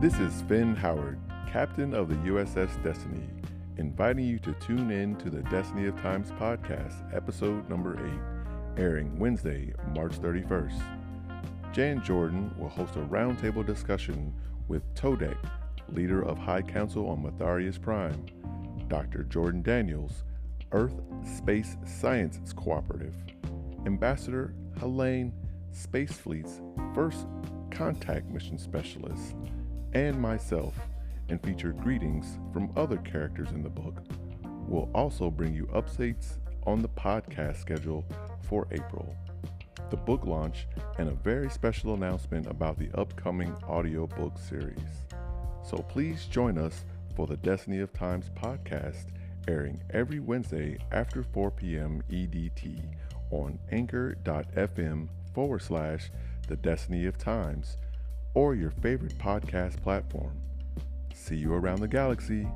This is Sven Howard, captain of the USS Destiny, inviting you to tune in to the Destiny of Times podcast, episode number 8, airing Wednesday, March 31st. Jan Jordynn will host a roundtable discussion with Todek, leader of High Council on Matharius Prime, Dr. Jordan Daniels, Earth Space Sciences Cooperative, Ambassador Helene, Space Fleet's first contact mission specialist, and myself, and feature greetings from other characters in the book. We'll also bring you updates on the podcast schedule for April, the book launch, and a very special announcement about the upcoming audiobook series. So please join us for the Destiny of Times podcast, airing every Wednesday after 4 p.m. EDT on anchor.fm forward slash the Destiny of Times or your favorite podcast platform. See you around the galaxy.